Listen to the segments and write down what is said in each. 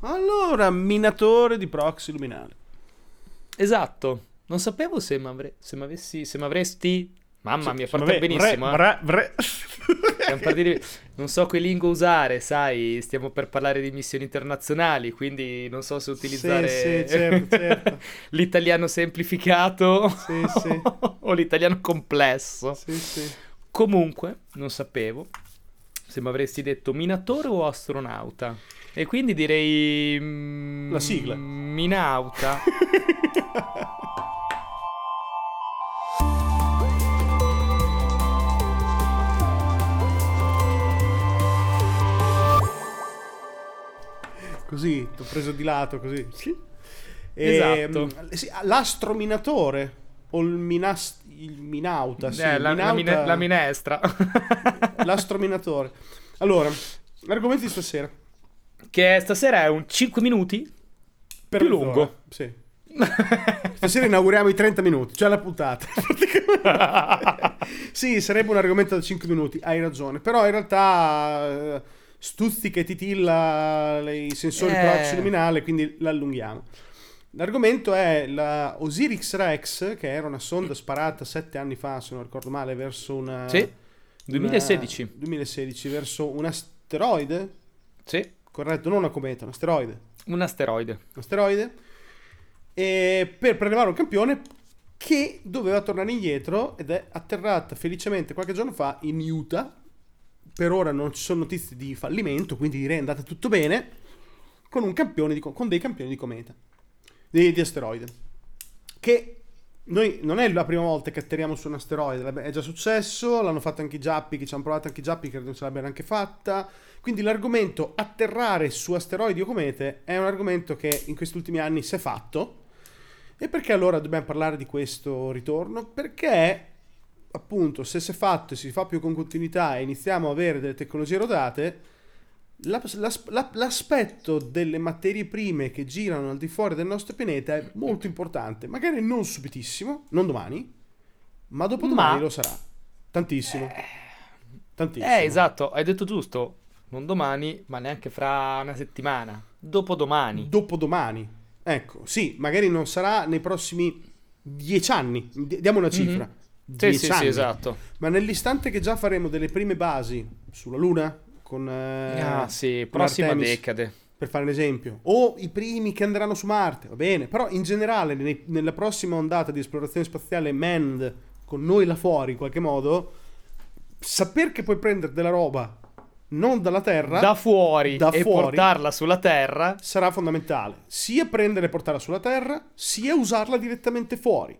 Allora, minatore di proxy luminale. Esatto. Non sapevo se mi avessi, se m'avresti... Mamma mia, vabbè, benissimo. eh. vre- vre- Stiamo per dire- Non so che lingua usare, sai, stiamo per parlare di missioni internazionali, quindi non so se utilizzare Sì, sì, certo, certo. l'italiano semplificato Sì, o l'italiano complesso. Comunque, non sapevo se mi avresti detto minatore o astronauta. E quindi direi... mm, La sigla. Minauta. Così, ti ho preso di lato così. Esatto. Ehm, sì, l'astrominatore o il, minas- il minauta, sì, Eh, la, la minauta- mine- la minestra. l'astrominatore. Allora, l'argomento di stasera. Che stasera è un 5 minuti Per Più lungo. Sì. Stasera inauguriamo i 30 minuti, cioè la puntata. sì, sarebbe un argomento da 5 minuti, hai ragione. Però in realtà eh, stuzzica e titilla i sensori Eh. proxy luminale, quindi l'allunghiamo. L'argomento è la Osiris Rex, che era una sonda sparata 7 anni fa, se non ricordo male, verso una... Sì, 2016. una- 2016, verso un asteroide, Sì, corretto, non una cometa, un asteroide. un asteroide. un asteroide e per prelevare un campione che doveva tornare indietro ed è atterrata felicemente qualche giorno fa in Utah. Per ora non ci sono notizie di fallimento, quindi direi andata tutto bene con, un campione di co- con dei campioni di cometa, di, di asteroide. Che noi non è la prima volta che atterriamo su un asteroide, è già successo, l'hanno fatto anche i giappi, che ci hanno provato anche i giappi, credo ce l'abbiano anche fatta. Quindi l'argomento atterrare su asteroidi o comete è un argomento che in questi ultimi anni si è fatto. E perché allora dobbiamo parlare di questo ritorno? Perché appunto se si è fatto e si fa più con continuità e iniziamo a avere delle tecnologie rodate, l'aspetto delle materie prime che girano al di fuori del nostro pianeta è molto importante. Magari non subitissimo, non domani, ma dopodomani Ma- lo sarà. Tantissimo. Tantissimo. Eh, esatto, hai detto giusto. Non domani, ma neanche fra una settimana. Dopodomani. dopodomani. Ecco, sì, magari non sarà nei prossimi dieci anni. Diamo una cifra. Mhm. Sì, Dieci sì, anni. sì, esatto. Ma nell'istante che già faremo delle prime basi sulla Luna, con, eh, ah, sì, prossima Artemis, decade. per fare un esempio, o i primi che andranno su Marte, va bene, però in generale nei- nella prossima ondata di esplorazione spaziale manned, con noi là fuori in qualche modo, saper che puoi prendere della roba non dalla Terra Da fuori da e fuori. portarla sulla Terra. sarà fondamentale sia prendere e portarla sulla Terra, sia usarla direttamente fuori.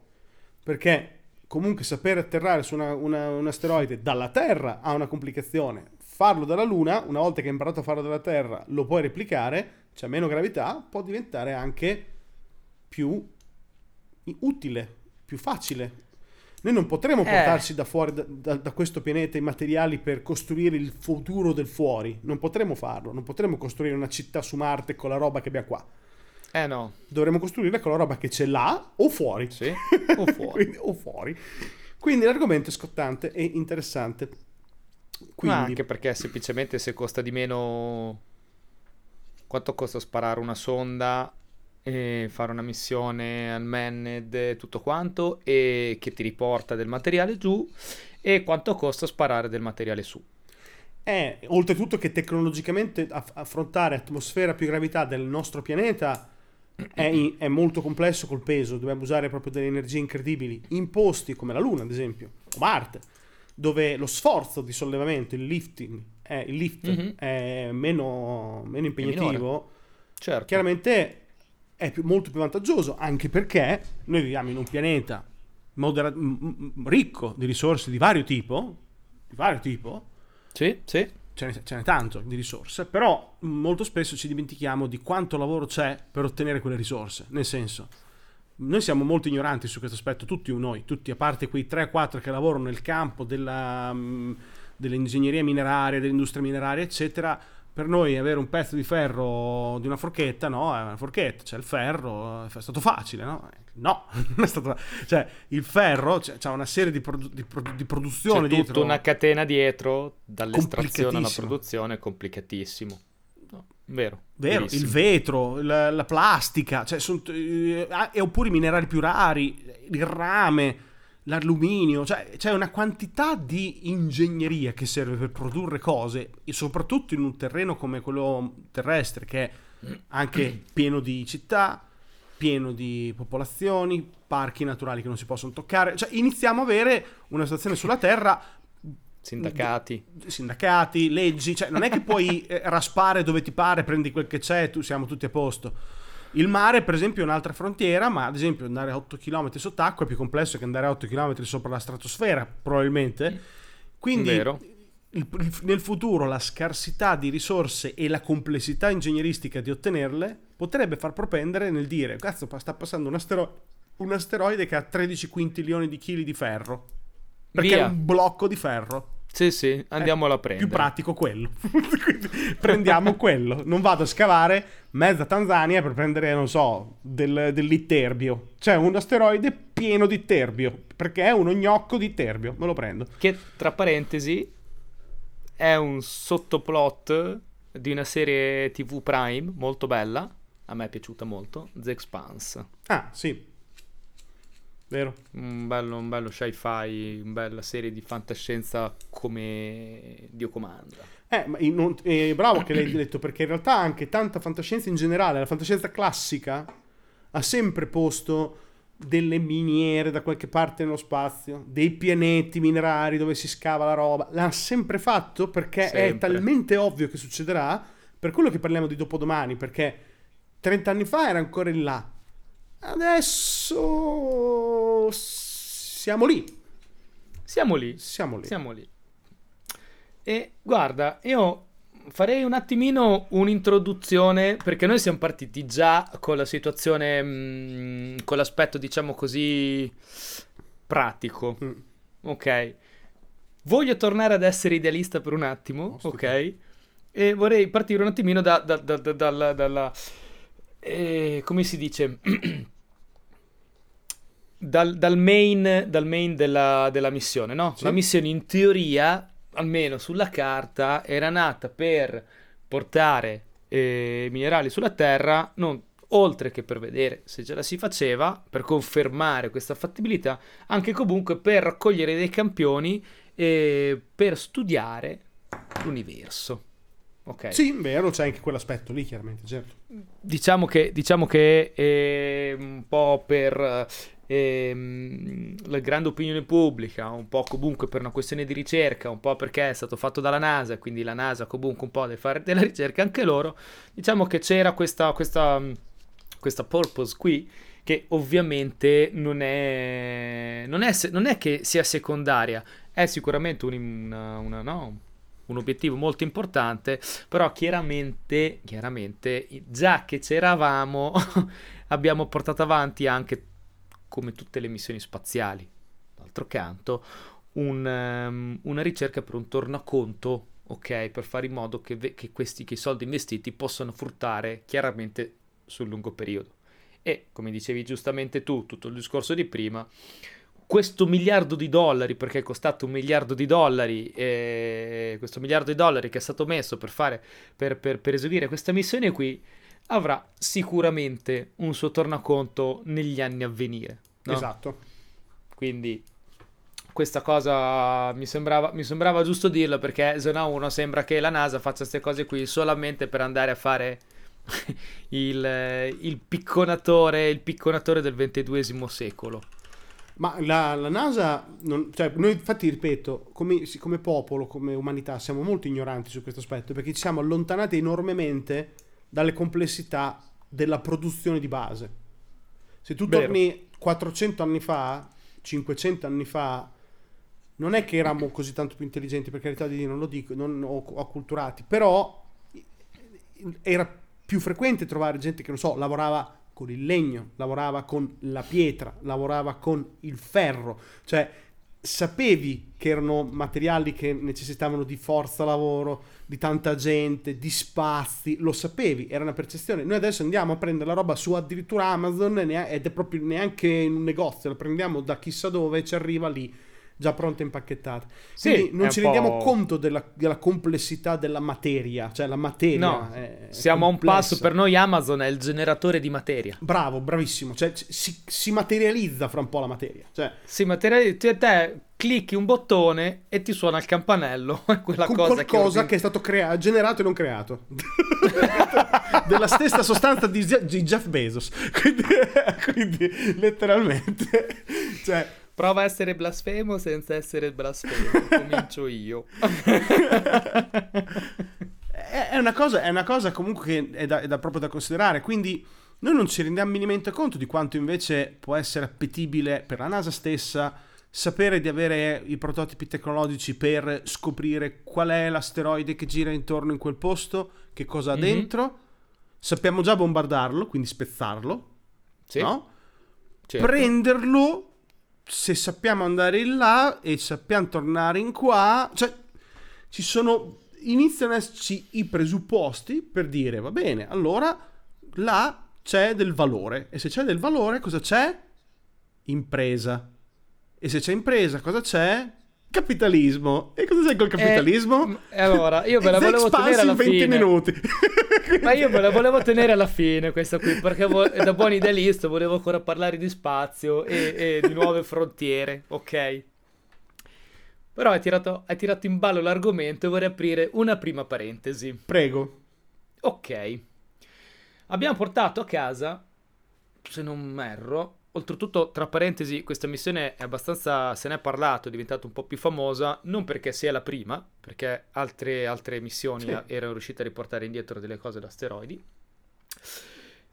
Perché comunque sapere atterrare su una- una- un asteroide dalla Terra ha una complicazione. Farlo dalla Luna, una volta che hai imparato a farlo dalla Terra, lo puoi replicare, c'è meno gravità, può diventare anche più utile, più facile. Noi non potremo Eh. portarci da fuori da, da- da questo pianeta i materiali per costruire il futuro del fuori. Non potremo farlo. Non potremo costruire una città su Marte con la roba che abbiamo qua. Eh no, Dovremo costruirla con la roba che c'è là o fuori. sì, o fuori. Quindi, o fuori. Quindi l'argomento è scottante e interessante. Ma Quindi, anche perché semplicemente se costa di meno... Quanto costa sparare una sonda e fare una missione al Manned e tutto quanto e che ti riporta del materiale giù e quanto costa sparare del materiale su. è oltretutto che tecnologicamente aff- affrontare atmosfera più gravità del nostro pianeta è, è molto complesso col peso. Dobbiamo usare proprio delle energie incredibili in posti come la Luna, ad esempio, o Marte, dove lo sforzo di sollevamento, il lifting, è, il lift Mhm. è meno, meno impegnativo. Certo. chiaramente è più- molto più vantaggioso anche perché noi viviamo in un pianeta modera- m- m- ricco di risorse di vario tipo, di vario tipo, Sì, sì. ce n'è, ce n'è tanto di risorse, però molto spesso ci dimentichiamo di quanto lavoro c'è per ottenere quelle risorse, nel senso noi siamo molto ignoranti su questo aspetto, tutti noi, tutti, a parte quei 3-4 che lavorano nel campo della, mm, dell'ingegneria mineraria, dell'industria mineraria, eccetera. Per noi avere un pezzo di ferro di una forchetta, no, è una forchetta, c'è il ferro, è stato facile, no? No, non è stato Cioè, il ferro, c'è, c'ha una serie di, produ- di produ- di produzione C'è tutta dietro. una catena dietro, dall'estrazione alla produzione, complicatissimo. Vero. Vero, verissimo. il vetro, la, la plastica, cioè son- eh, ah, e oppure i minerali più rari, il rame, l'alluminio, cioè c'è una quantità di ingegneria che serve per produrre cose, e soprattutto in un terreno come quello terrestre, che è anche pieno di città, pieno di popolazioni, parchi naturali che non si possono toccare, cioè iniziamo a avere una situazione sulla Terra Sindacati. sindacati, leggi, cioè non è che puoi eh, raspare dove ti pare, prendi quel che c'è tu siamo tutti a posto. Il mare, per esempio, è un'altra frontiera, ma ad esempio andare a 8 km sott'acqua è più complesso che andare a 8 km sopra la stratosfera, probabilmente. Quindi il- nel futuro la scarsità di risorse e la complessità ingegneristica di ottenerle potrebbe far propendere nel dire, cazzo, sta passando un, astero- un asteroide che ha 13 quintilioni di chili di ferro. Perché Via. è un blocco di ferro. Sì, sì, andiamolo a Più prendere. pratico quello. Prendiamo quello. Non vado a scavare mezza Tanzania per prendere, non so, del, dell'itterbio. C'è un asteroide pieno di terbio. Perché è uno gnocco di terbio. Me lo prendo. Che, tra parentesi, è un sottoplot di una serie TV Prime molto bella. A me è piaciuta molto. The Expanse. Ah, sì. Vero. Un bello, un bello sci-fi, una bella serie di fantascienza come Dio comanda. Eh, ma in- eh, bravo che l'hai detto, perché in realtà anche tanta fantascienza in generale, la fantascienza classica, ha sempre posto delle miniere da qualche parte nello spazio, dei pianeti minerari dove si scava la roba. L'ha sempre fatto perché è Sempre. talmente ovvio che succederà, per quello che parliamo di dopodomani, perché 30 anni fa era ancora in là. Adesso siamo lì, Siamo lì. siamo lì. Siamo lì. E guarda, io farei un attimino un'introduzione perché noi siamo partiti già con la situazione, mm, con l'aspetto diciamo così pratico. Mm. Ok. Voglio tornare ad essere idealista per un attimo, Ostico. ok? E vorrei partire un attimino da, da- da- da- dalla, dalla- eh, come si dice? dal, dal main, dal main della, della missione, no? Sì. La missione in teoria, almeno sulla carta, era nata per portare eh, minerali sulla Terra, non oltre che per vedere se già la si faceva, per confermare questa fattibilità, anche comunque per raccogliere dei campioni e per studiare l'universo. Ok. Sì, vero, c'è anche quell'aspetto lì, chiaramente, certo. Diciamo che, diciamo che è un po' per ehm, la grande opinione pubblica, un po' comunque per una questione di ricerca, un po' perché è stato fatto dalla NASA, quindi la NASA comunque un po' deve fare della ricerca anche loro, diciamo che c'era questa, questa, questa purpose qui che ovviamente non è, non è, non è che sia secondaria, è sicuramente un, una- una- no, un obiettivo molto importante, però chiaramente, chiaramente già che c'eravamo abbiamo portato avanti anche come tutte le missioni spaziali d'altro canto un, ehm, una ricerca per un tornaconto ok? Per fare in modo che, ve- che questi che soldi investiti possano fruttare chiaramente sul lungo periodo. E come dicevi giustamente tu tutto il discorso di prima questo miliardo di dollari, perché è costato un miliardo di dollari, eh, questo miliardo di dollari che è stato messo per, fare, per, per- per eseguire questa missione qui, avrà sicuramente un suo tornaconto negli anni a venire. no? Esatto. Quindi questa cosa mi sembrava, mi sembrava giusto dirlo perché se no uno sembra che la NASA faccia queste cose qui solamente per andare a fare il, il picconatore, il picconatore del ventunesimo secolo. Ma la, la NASA, non- cioè, noi infatti ripeto, come, come popolo, come umanità, siamo molto ignoranti su questo aspetto perché ci siamo allontanati enormemente dalle complessità della produzione di base. Se tu Vero. torni 400 anni fa, 500 anni fa, non è che eravamo così tanto più intelligenti, per carità di Dio, non lo dico, non ho acculturati, però era più frequente trovare gente che, non so, lavorava con il legno, lavorava con la pietra, lavorava con il ferro, cioè sapevi che erano materiali che necessitavano di forza lavoro, di tanta gente, di spazi, lo sapevi, era una percezione. Noi adesso andiamo a prendere la roba su addirittura Amazon ed è proprio neanche in un negozio, la prendiamo da chissà dove e ci arriva lì già pronte e impacchettate. Sì, Quindi è non ci rendiamo conto della, della complessità della materia, cioè la materia. No, è- è siamo a un passo, per noi Amazon è il generatore di materia. Bravo, bravissimo. Cioè, si, si materializza fra un po' la materia. Cioè, Sì, materia, te, te clicchi un bottone e ti suona il campanello, è quella cosa qualcosa che, che, è stato crea- generato e non creato. Della stessa sostanza di, di Jeff Bezos. Quindi, quindi, letteralmente. Cioè, Prova a essere blasfemo senza essere blasfemo. Comincio io. è una cosa, è una cosa comunque che è, da, è da- proprio da considerare. Quindi noi non ci rendiamo minimamente conto di quanto invece può essere appetibile per la NASA stessa sapere di avere i prototipi tecnologici per scoprire qual è l'asteroide che gira intorno in quel posto, che cosa ha Mhm. dentro. Sappiamo già bombardarlo, quindi spezzarlo, Sì, no? certo. Prenderlo, se sappiamo andare in là e sappiamo tornare in qua, cioè ci sono iniziano ad esserci i presupposti per dire va bene, allora là c'è del valore e se c'è del valore cosa c'è? Impresa. E se c'è impresa cosa c'è? Capitalismo. E cosa c'è col capitalismo? Eh, allora, io ve la volevo tenere alla in 20 fine. minuti. Ma io me la volevo tenere alla fine questa qui, perché vo- da buon idealista volevo ancora parlare di spazio e, e di nuove frontiere, ok? Però hai tirato, hai tirato in ballo l'argomento e vorrei aprire una prima parentesi. Prego. Ok. Abbiamo portato a casa, se non erro, oltretutto, tra parentesi, questa missione è abbastanza, se ne è parlato, è diventata un po' più famosa, non perché sia la prima, perché altre, altre missioni Sì. erano riuscite a riportare indietro delle cose da asteroidi,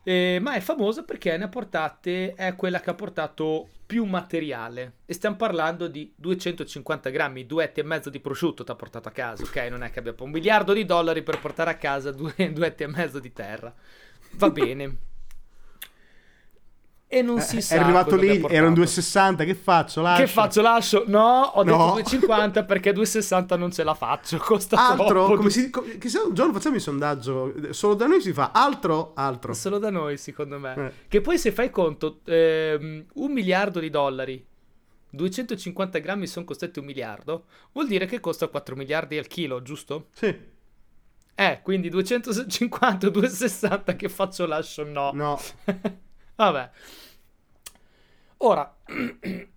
Eh, ma è famosa perché ne ha portate, è quella che ha portato più materiale. E stiamo parlando di 250 grammi, due etti e mezzo di prosciutto ti ha portato a casa, ok? Non è che abbia un miliardo di dollari per portare a casa due, due etti e mezzo di terra. Va bene. E non si Eh, sa. è arrivato lì, erano 2,60, che faccio? Lascio. Che faccio? Lascio? No, ho detto No. 250 perché 260 non ce la faccio. Costa Altro, troppo. come si, co- che se un giorno facciamo il sondaggio, solo da noi si fa altro, altro. Solo da noi, secondo me. Eh. Che poi se fai conto, ehm, un miliardo di dollari, 250 grammi sono costati un miliardo, vuol dire che costa 4 miliardi al chilo, giusto? Sì, Eh, quindi 250, 260 che faccio lascio? No. no. Vabbè. Ora,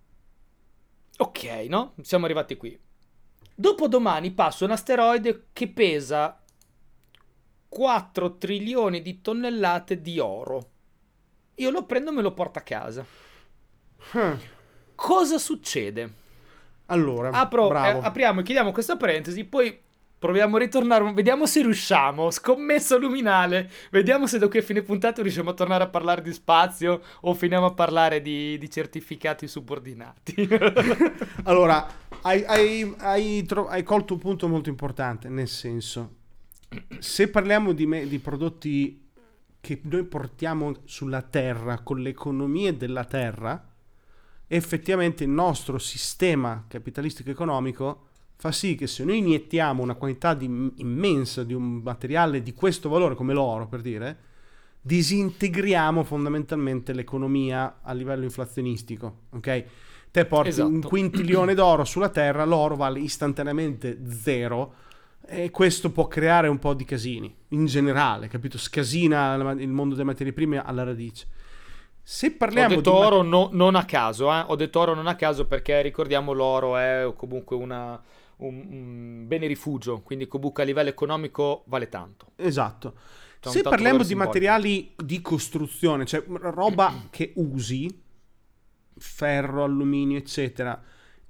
ok, no? Siamo arrivati qui. Dopodomani passa un asteroide che pesa 4 trilioni di tonnellate di oro. Io lo prendo e me lo porto a casa. Ah, Cosa succede? Allora, Apro, eh, apriamo e chiudiamo questa parentesi, poi proviamo a ritornare, vediamo se riusciamo. Scommessa luminale, vediamo se da qui a fine puntata riusciamo a tornare a parlare di spazio o finiamo a parlare di, di certificati subordinati. Allora, hai, hai- hai tro- hai colto un punto molto importante, nel senso, se parliamo di, me- di prodotti che noi portiamo sulla Terra, con le economie della Terra, effettivamente il nostro sistema capitalistico economico fa sì che se noi iniettiamo una quantità di- immensa di un materiale di questo valore, come l'oro per dire, disintegriamo fondamentalmente l'economia a livello inflazionistico, ok? Te porti un Esatto. quintilione d'oro sulla Terra, l'oro vale istantaneamente zero e questo può creare un po' di casini, in generale, capito? Scasina il mondo delle materie prime alla radice. Se Ho parliamo detto di oro no- non a caso, eh? Ho detto oro non a caso perché ricordiamo l'oro è comunque una- un, un bene rifugio, quindi comunque a livello economico vale tanto. Esatto. C'è Se parliamo di simbolico. materiali di costruzione, cioè roba che usi, ferro, alluminio, eccetera,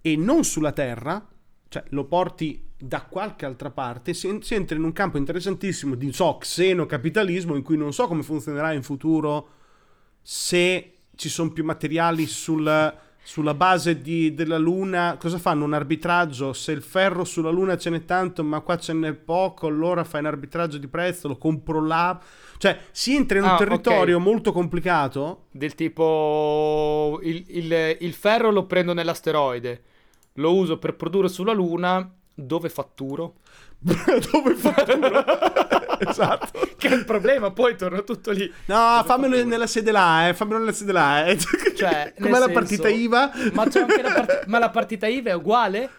e non sulla terra, cioè lo porti da qualche altra parte, si, si entra in un campo interessantissimo di so, xenocapitalismo in cui non so come funzionerà in futuro se ci sono più materiali sul- sulla base di- della Luna, cosa fanno? Un arbitraggio? Se il ferro sulla Luna ce n'è tanto, ma qua ce n'è poco, allora fai un arbitraggio di prezzo, lo compro là. Cioè, si entra in un Ah, territorio ok. molto complicato. Del tipo il, il- il ferro lo prendo nell'asteroide, lo uso per produrre sulla Luna, dove fatturo? Dove fatturo? esatto. Che è il problema, poi torna tutto lì. No, fammelo nella sede là, eh. Fammelo nella sede là. Eh. Cioè, Com'è nel la senso- partita IVA? Ma, la part- ma la partita IVA è uguale?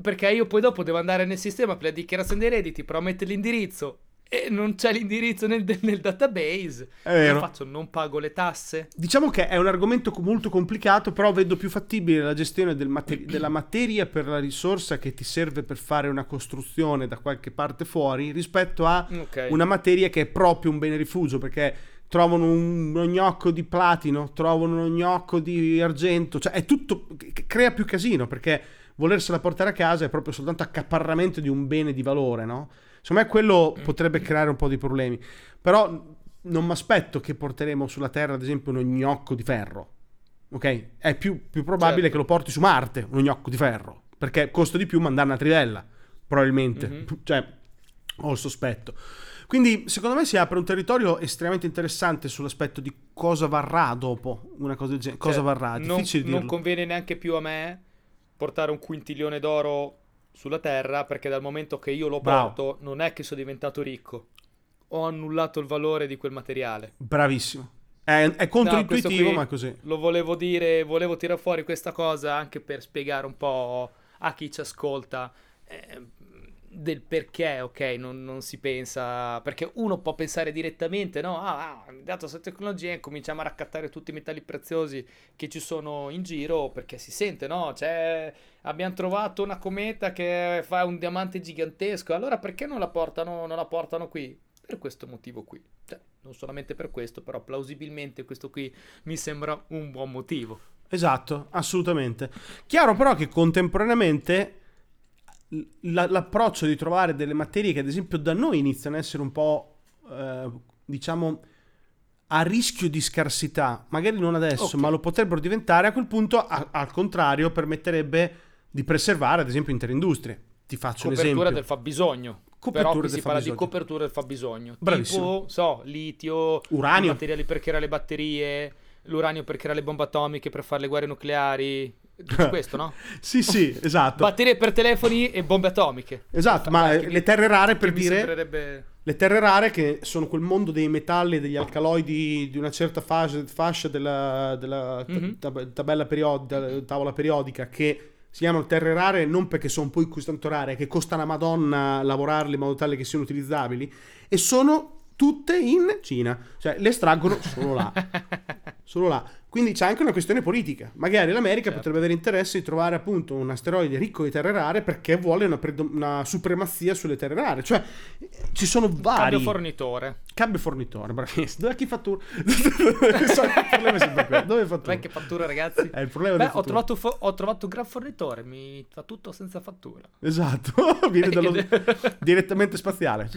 Perché io poi dopo devo andare nel sistema per la dichiarazione dei redditi, però mettere l'indirizzo e non c'è l'indirizzo nel, nel database. Cosa faccio? Non pago le tasse? Diciamo che è un argomento molto complicato, però vedo più fattibile la gestione del mate- della materia per la risorsa che ti serve per fare una costruzione da qualche parte fuori rispetto a Ok. una materia che è proprio un bene rifugio perché trovano un, uno gnocco di platino, trovano uno gnocco di argento, cioè è tutto crea più casino perché volersela portare a casa è proprio soltanto accaparramento di un bene di valore, no? Secondo me quello potrebbe creare un po' di problemi, però non mi aspetto che porteremo sulla Terra ad esempio uno gnocco di ferro, ok? È più, più probabile Certo. che lo porti su Marte uno gnocco di ferro, perché costa di più mandare una trivella, probabilmente, Mhm. cioè ho il sospetto. Quindi secondo me si apre un territorio estremamente interessante sull'aspetto di cosa varrà dopo una cosa del genere. Cosa Cioè, varrà? Non, difficile non dirlo. conviene neanche più a me portare un quintilione d'oro sulla terra perché dal momento che io lo Bravo. porto non è che sono diventato ricco. Ho annullato il valore di quel materiale. Bravissimo. È, è No, controintuitivo, qui ma è così. Lo volevo dire, volevo tirare fuori questa cosa anche per spiegare un po' a chi ci ascolta eh, del perché, ok, non, non si pensa, perché uno può pensare direttamente, no, ah, ah, dato questa tecnologia cominciamo a raccattare tutti i metalli preziosi che ci sono in giro perché si sente, no, cioè abbiamo trovato una cometa che fa un diamante gigantesco, allora perché non la portano, non la portano qui? Per questo motivo qui. Cioè, non solamente per questo, però plausibilmente questo qui mi sembra un buon motivo. Esatto, assolutamente. Chiaro però che contemporaneamente l'approccio di trovare delle materie che ad esempio da noi iniziano a essere un po', eh, diciamo, a rischio di scarsità, magari non adesso, Ok. ma lo potrebbero diventare, a quel punto, a- al contrario, permetterebbe di preservare ad esempio intere industrie. Ti faccio un Copertura esempio. del fabbisogno. Copertura Però qui del si parla di copertura del fabbisogno. Bravissimo. Tipo, so, litio, Uranio. materiali per creare le batterie, l'uranio per creare le bombe atomiche, per fare le guerre nucleari. Questo, no? Sì, sì, esatto. Batterie per telefoni e bombe atomiche. Esatto, ma eh, le terre rare per dire... sembrerebbe... Le terre rare che sono quel mondo dei metalli e degli alcaloidi di una certa fascia, fascia della, della Mhm. tab- tabella periodica, tavola periodica che si chiamano terre rare non perché sono poi così tanto rare, che costa una madonna lavorarle in modo tale che siano utilizzabili e sono tutte in Cina, cioè le estraggono solo là, solo là. Quindi c'è anche una questione politica. Magari l'America Certo. potrebbe avere interesse di trovare appunto un asteroide ricco di terre rare perché vuole una, predo- una supremazia sulle terre rare. Cioè eh, ci sono vari Cambio fornitore. cambio fornitore, bravissimo. Dove chi fattura? So, il problema è sempre quello. Dove fattura? Dov'è che fattura, ragazzi? È il problema Beh, ho trovato, fo- ho trovato un gran fornitore, mi fa tutto senza fattura. Esatto, viene dallo- direttamente spaziale.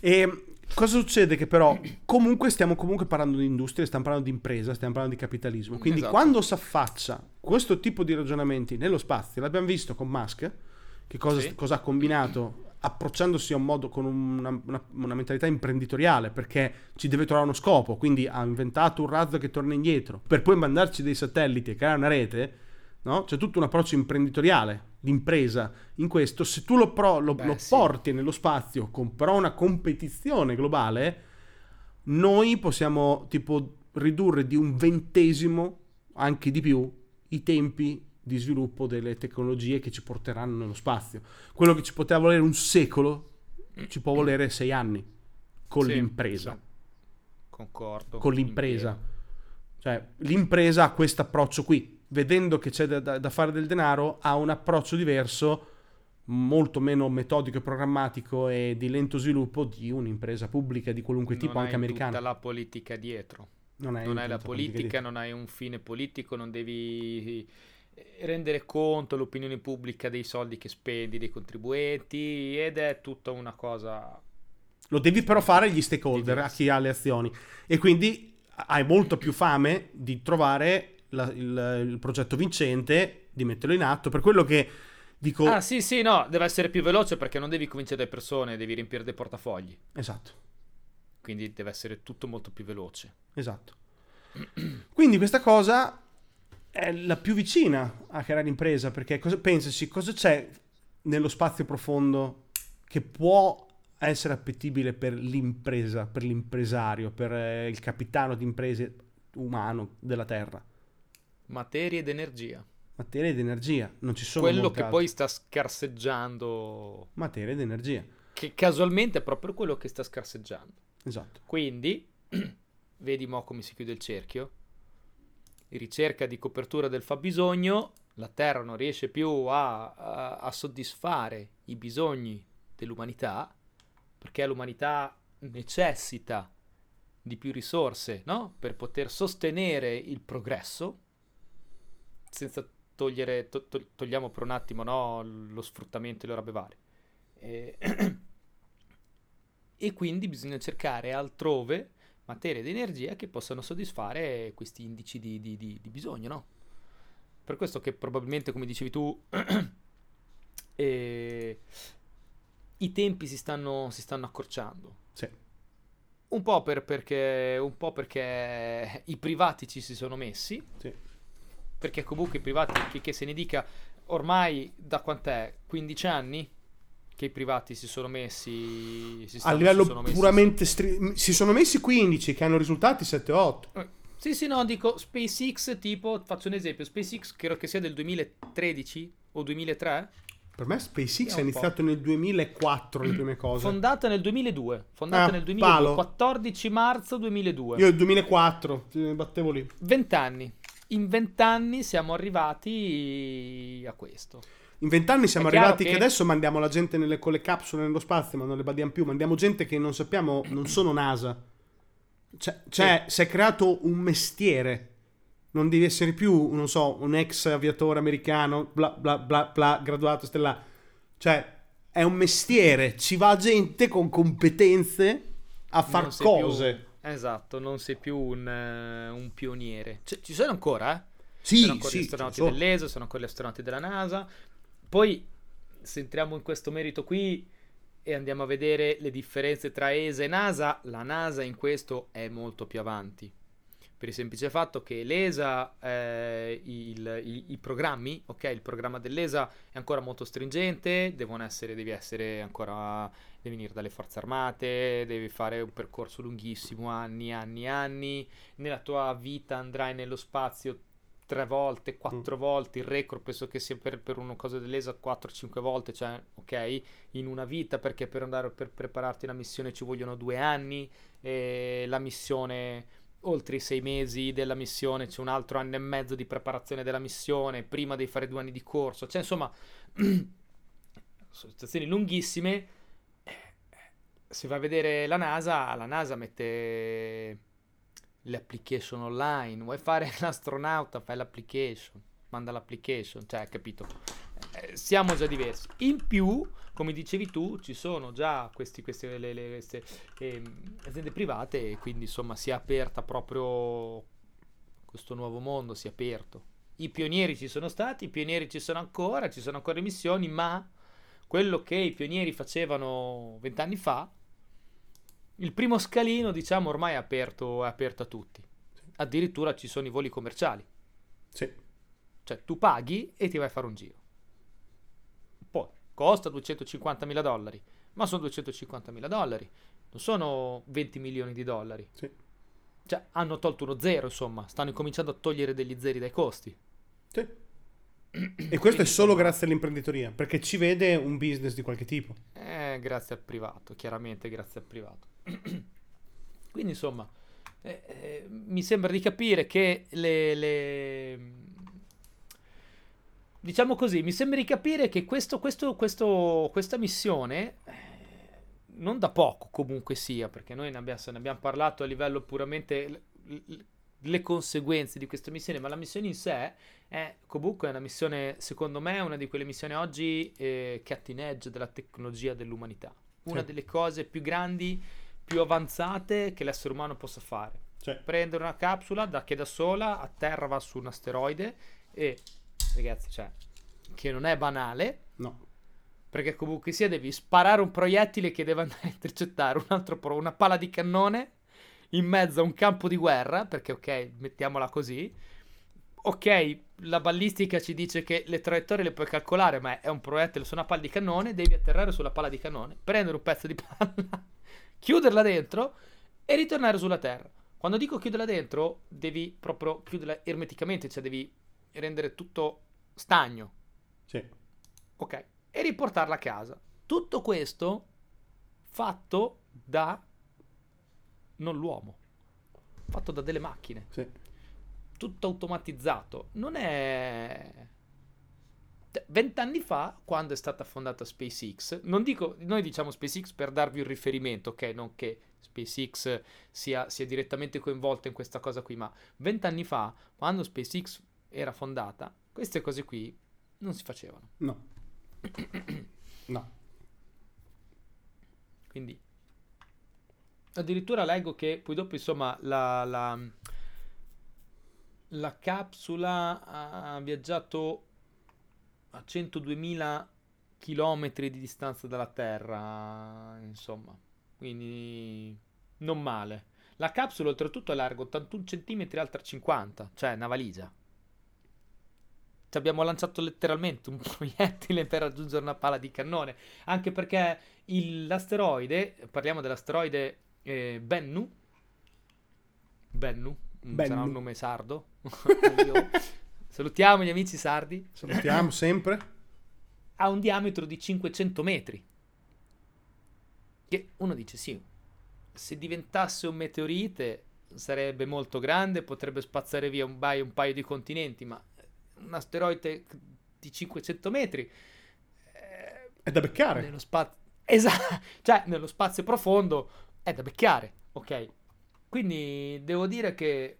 E cosa succede? Che però comunque stiamo comunque parlando di industria, stiamo parlando di impresa, stiamo parlando di capitalismo. Quindi Esatto. quando si affaccia questo tipo di ragionamenti nello spazio, l'abbiamo visto con Musk, che cosa, Sì. cosa ha combinato approcciandosi a un modo con una, una- una mentalità imprenditoriale perché ci deve trovare uno scopo quindi ha inventato un razzo che torna indietro per poi mandarci dei satelliti e creare una rete no? c'è tutto un approccio imprenditoriale di impresa in questo se tu lo, pro- lo- Beh, lo sì. porti nello spazio con però una competizione globale noi possiamo tipo ridurre di un ventesimo anche di più i tempi di sviluppo delle tecnologie che ci porteranno nello spazio quello che ci poteva volere un secolo ci può volere sei anni con Sì, l'impresa sì. Concordo. con l'impresa cioè l'impresa ha questo approccio qui vedendo che c'è da, da- da fare del denaro ha un approccio diverso molto meno metodico e programmatico e di lento sviluppo di un'impresa pubblica di qualunque tipo non anche hai americana tutta la politica dietro. non hai, non hai la tutta politica, non hai un fine politico, non devi eh, rendere conto all'opinione pubblica dei soldi che spendi, dei contribuenti ed è tutta una cosa... Lo devi però fare agli stakeholder, a Diverso. chi ha le azioni. E quindi hai molto più fame di trovare la- il, il progetto vincente, di metterlo in atto. Per quello che dico... Ah sì sì no, deve essere più veloce perché non devi cominciare dalle persone, devi riempire dei portafogli. Esatto, Quindi deve essere tutto molto più veloce. esatto. Quindi questa cosa è la più vicina a creare impresa, perché cosa, pensaci, cosa c'è nello spazio profondo che può essere appetibile per l'impresa, per l'impresario, per eh, il capitano di imprese umano della Terra. Materia ed energia. Materia ed energia, non ci sono Quello che altre. poi sta scarseggiando. Materia ed energia, Che casualmente è proprio quello che sta scarseggiando. esatto. Quindi, vedi mo come si chiude il cerchio. Ricerca di copertura del fabbisogno, la Terra non riesce più a, a- a soddisfare i bisogni dell'umanità, perché l'umanità necessita di più risorse, no? Per poter sostenere il progresso, senza togliere, to- to- togliamo per un attimo, no? Lo sfruttamento e le robe varie. E- e quindi bisogna cercare altrove materie ed energia che possano soddisfare questi indici di, di- di- di bisogno, no? Per questo che probabilmente, come dicevi tu, eh, i tempi si stanno, si stanno accorciando. Sì. Un po' per- perché, un po' perché i privati ci si sono messi, Sì. Perché comunque i privati, che, che se ne dica, ormai da quant'è? 15 anni che i privati si sono messi... Si A stanno- livello si sono messi- puramente stri- si sono messi 15 che hanno risultati 7-8. Eh, Sì, sì, no, dico SpaceX, tipo, faccio un esempio, SpaceX credo che sia del 2013 o 2003, Per me SpaceX È è iniziato nel 2004 le prime cose. fondata nel 2002, fondata Ah, nel 2002, palo. 14 marzo 2002, Io nel 2004 mi battevo lì. 20 anni. In 20 anni siamo arrivati a questo. In vent'anni siamo arrivati che... che- adesso mandiamo la gente nelle, con le capsule nello spazio, ma non le badiamo più. Mandiamo gente che non sappiamo, non sono NASA. Cioè, cioè, si è creato un mestiere. Non devi essere più, non so, un ex aviatore americano, bla bla bla bla, graduato stellare. Cioè, è un mestiere. Ci va gente con competenze a far Non sei più- cose. Esatto, non sei più un, eh, un pioniere. Cioè, ci sono ancora, eh? Sì, sono ancora sì, gli astronauti sono. dell'ESA, sono ancora gli astronauti della NASA. Poi, se entriamo in questo merito qui e andiamo a vedere le differenze tra ESA e NASA, la NASA in questo è molto più avanti. Per il semplice fatto che l'ESA, eh, il- i, i programmi, ok, il programma dell'ESA è ancora molto stringente, devono essere, devi essere ancora, devi venire dalle forze armate, devi fare un percorso lunghissimo, anni, anni, anni. Nella tua vita andrai nello spazio tre volte, quattro volte, il record penso che sia per, per una cosa dell'ESA 4-5 volte, cioè ok, in una vita perché per andare per prepararti una missione ci vogliono due anni, la missione oltre i sei mesi della missione c'è un altro anno e mezzo di preparazione della missione, prima devi fare due anni di corso, cioè insomma situazioni lunghissime. Se vai a vedere la NASA, la NASA mette le application online, vuoi fare l'astronauta, fai l'application, manda l'application, cioè, capito? Eh, siamo già diversi. In più, come dicevi tu, ci sono già questi, queste le- le- queste, ehm, aziende private e quindi insomma si è aperta proprio questo nuovo mondo, si è aperto. I pionieri ci sono stati, i pionieri ci sono ancora, ci sono ancora missioni, ma quello che i pionieri facevano vent'anni fa, il primo scalino, diciamo, ormai è aperto, è aperto a tutti. Addirittura ci sono i voli commerciali. Sì. Cioè, tu paghi e ti vai a fare un giro. Costa 250.000 dollari, ma sono 250.000 dollari. Non sono 20 milioni di dollari. Sì. Cioè, hanno tolto uno zero, insomma. Stanno cominciando a togliere degli zeri dai costi. Sì. E questo è solo grazie all'imprenditoria, perché ci vede un business di qualche tipo. Eh, grazie al privato, chiaramente grazie al privato. Quindi insomma, eh, eh, mi sembra di capire che le, le- Diciamo così, mi sembra di capire che questo, questo, questo, questa missione, eh, non da poco comunque sia, perché noi ne abbiamo, ne abbiamo parlato a livello puramente le conseguenze di questa missione, ma la missione in sé è comunque una missione, secondo me, una di quelle missioni oggi eh, cutting edge della tecnologia dell'umanità. Una Sì. delle cose più grandi, più avanzate che l'essere umano possa fare. Cioè, Prendere una capsula da, che da sola a terra va su un asteroide e, ragazzi, cioè, che non è banale, no. perché comunque sia devi sparare un proiettile che deve andare a intercettare un altro pro- una pala di cannone in mezzo a un campo di guerra, perché ok, mettiamola così, ok, la ballistica ci dice che le traiettorie le puoi calcolare, ma è un proiettile su una palla di cannone, devi atterrare sulla palla di cannone, prendere un pezzo di palla, chiuderla dentro e ritornare sulla terra. Quando dico chiuderla dentro, devi proprio chiuderla ermeticamente, cioè devi rendere tutto stagno. Sì. Ok. E riportarla a casa. Tutto questo fatto da non l'uomo, fatto da delle macchine. Sì. Tutto automatizzato. Non è... Cioè, Vent'anni fa, quando è stata fondata SpaceX, non dico, noi diciamo SpaceX per darvi un riferimento, ok? Non che SpaceX sia, sia direttamente coinvolta in questa cosa qui, ma vent'anni fa, quando SpaceX era fondata, queste cose qui non si facevano. No. no. Quindi addirittura leggo che poi dopo insomma la, la, la capsula ha viaggiato a 102.000 km di distanza dalla Terra, insomma, quindi non male. La capsula oltretutto è larga 81 cm, alta 50, cioè una valigia. Ci abbiamo lanciato letteralmente un proiettile per raggiungere una pala di cannone, anche perché il- l'asteroide, parliamo dell'asteroide eh, Bennu, Bennu, mm, sarà Bennu. un nome sardo. Salutiamo gli amici sardi. Salutiamo sempre. Ha un diametro di 500 metri. Che uno dice sì, se diventasse un meteorite sarebbe molto grande, potrebbe spazzare via un paio, un paio di continenti, ma un asteroide di 500 metri eh, È da beccare. nello spazio esatto, cioè nello spazio profondo è da beccare, ok? Quindi devo dire che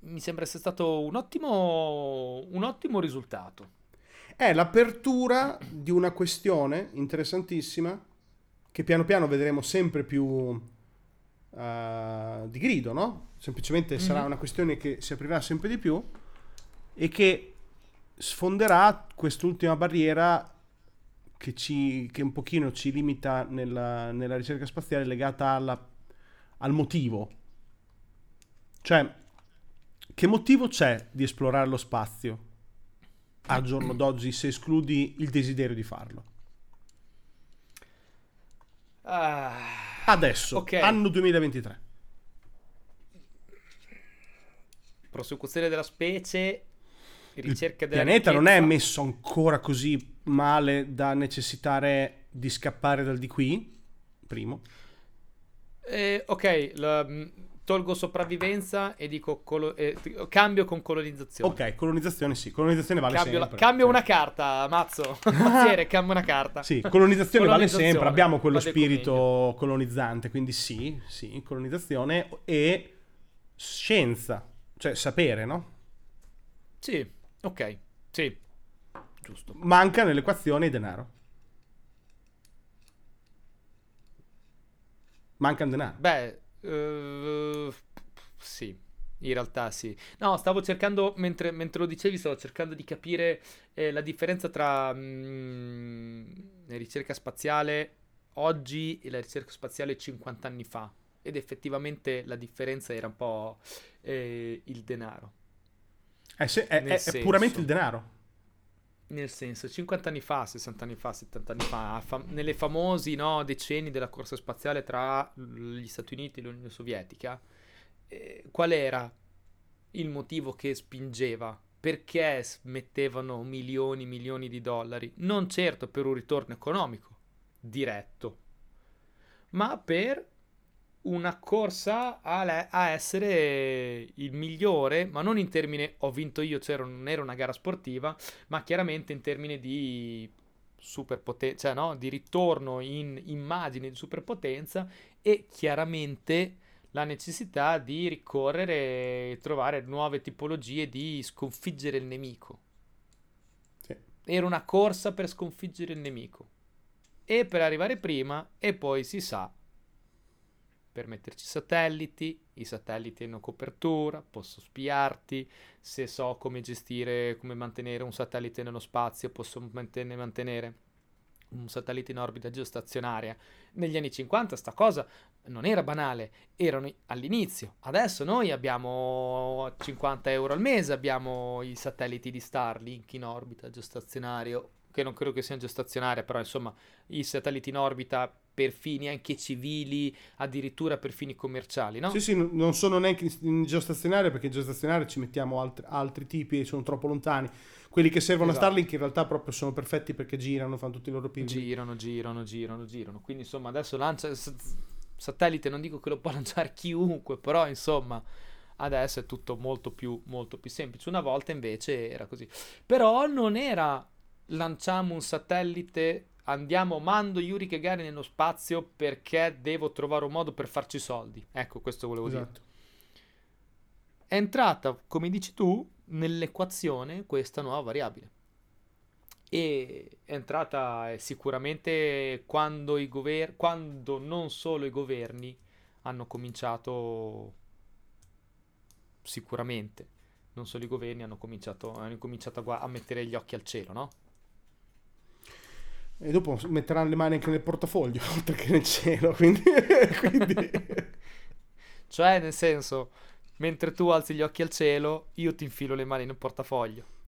mi sembra essere stato un ottimo un ottimo risultato. È l'apertura di una questione interessantissima che piano piano vedremo sempre più eh, di grido, no? Semplicemente sarà Mhm. una questione che si aprirà sempre di più e che sfonderà quest'ultima barriera che, ci, che un pochino ci limita nella, nella ricerca spaziale legata alla- al motivo. Cioè, che motivo c'è di esplorare lo spazio al giorno d'oggi se escludi il desiderio di farlo? Ah, Adesso, Ok. anno 2023. prosecuzione della specie, ricerca Il della pianeta non è ricchezza. messo ancora così male da necessitare di scappare dal di qui, primo. Eh, ok, la- mh, tolgo sopravvivenza e dico colo- eh, cambio con colonizzazione. Ok, colonizzazione sì, colonizzazione vale Cambio, la- sempre. cambio una carta, Mazzo. Mazziere, cambio una carta. Sì, colonizzazione vale Colonizzazione, sempre, abbiamo quello spirito colonizzante, quindi sì, sì, colonizzazione e scienza, cioè sapere, no? Sì, ok, sì, giusto. Manca nell'equazione il denaro. Manca il denaro. Beh, eh, sì, in realtà sì. No, stavo cercando, mentre, mentre lo dicevi, stavo cercando di capire eh, la differenza tra mm, la ricerca spaziale oggi e la ricerca spaziale 50 anni fa. Ed effettivamente la differenza era un po' eh, il denaro. È, se- è- è- è puramente il denaro. Nel senso, 50 anni fa, 60 anni fa, 70 anni fa, fa- nelle famosi no, decenni della corsa spaziale tra gli Stati Uniti e l'Unione Sovietica, eh, qual era il motivo che spingeva? Perché mettevano milioni e milioni di dollari? Non certo per un ritorno economico diretto, ma per una corsa a, le- a essere il migliore, ma non in termine ho vinto io, cioè non era una gara sportiva, ma chiaramente in termini di superpotenza, cioè no, di ritorno in immagine di superpotenza e chiaramente la necessità di ricorrere e trovare nuove tipologie di sconfiggere il nemico. Sì. Era una corsa per sconfiggere il nemico e per arrivare prima e poi si sa per metterci satelliti, i satelliti hanno copertura, posso spiarti, se so come gestire, come mantenere un satellite nello spazio, posso mantene- mantenere un satellite in orbita geostazionaria. Negli anni 50 sta cosa non era banale, erano all'inizio. Adesso noi abbiamo 50 euro al mese, abbiamo i satelliti di Starlink in orbita geostazionario, che non credo che siano geostazionarie, però insomma i satelliti in orbita per fini anche civili, addirittura per fini commerciali, no? Sì, sì, non sono neanche in geostazionario perché in geostazionario ci mettiamo altri, altri tipi e sono troppo lontani. Quelli che servono esatto. a Starlink in realtà proprio sono perfetti perché girano, fanno tutti i loro piloti. Girano, girano, girano, girano. Quindi insomma adesso lancia satellite, non dico che lo può lanciare chiunque, però insomma adesso è tutto molto più, molto più semplice. Una volta invece era così. Però non era lanciamo un satellite andiamo, mando Yuri Gagarin nello spazio perché devo trovare un modo per farci soldi. Ecco, questo volevo esatto. dire. È entrata, come dici tu, nell'equazione questa nuova variabile. E è entrata sicuramente quando i governi, quando non solo i governi hanno cominciato sicuramente, non solo i governi hanno cominciato, hanno cominciato a, a mettere gli occhi al cielo, no? E dopo metteranno le mani anche nel portafoglio, oltre che nel cielo, quindi... quindi... cioè, nel senso, mentre tu alzi gli occhi al cielo, io ti infilo le mani nel portafoglio.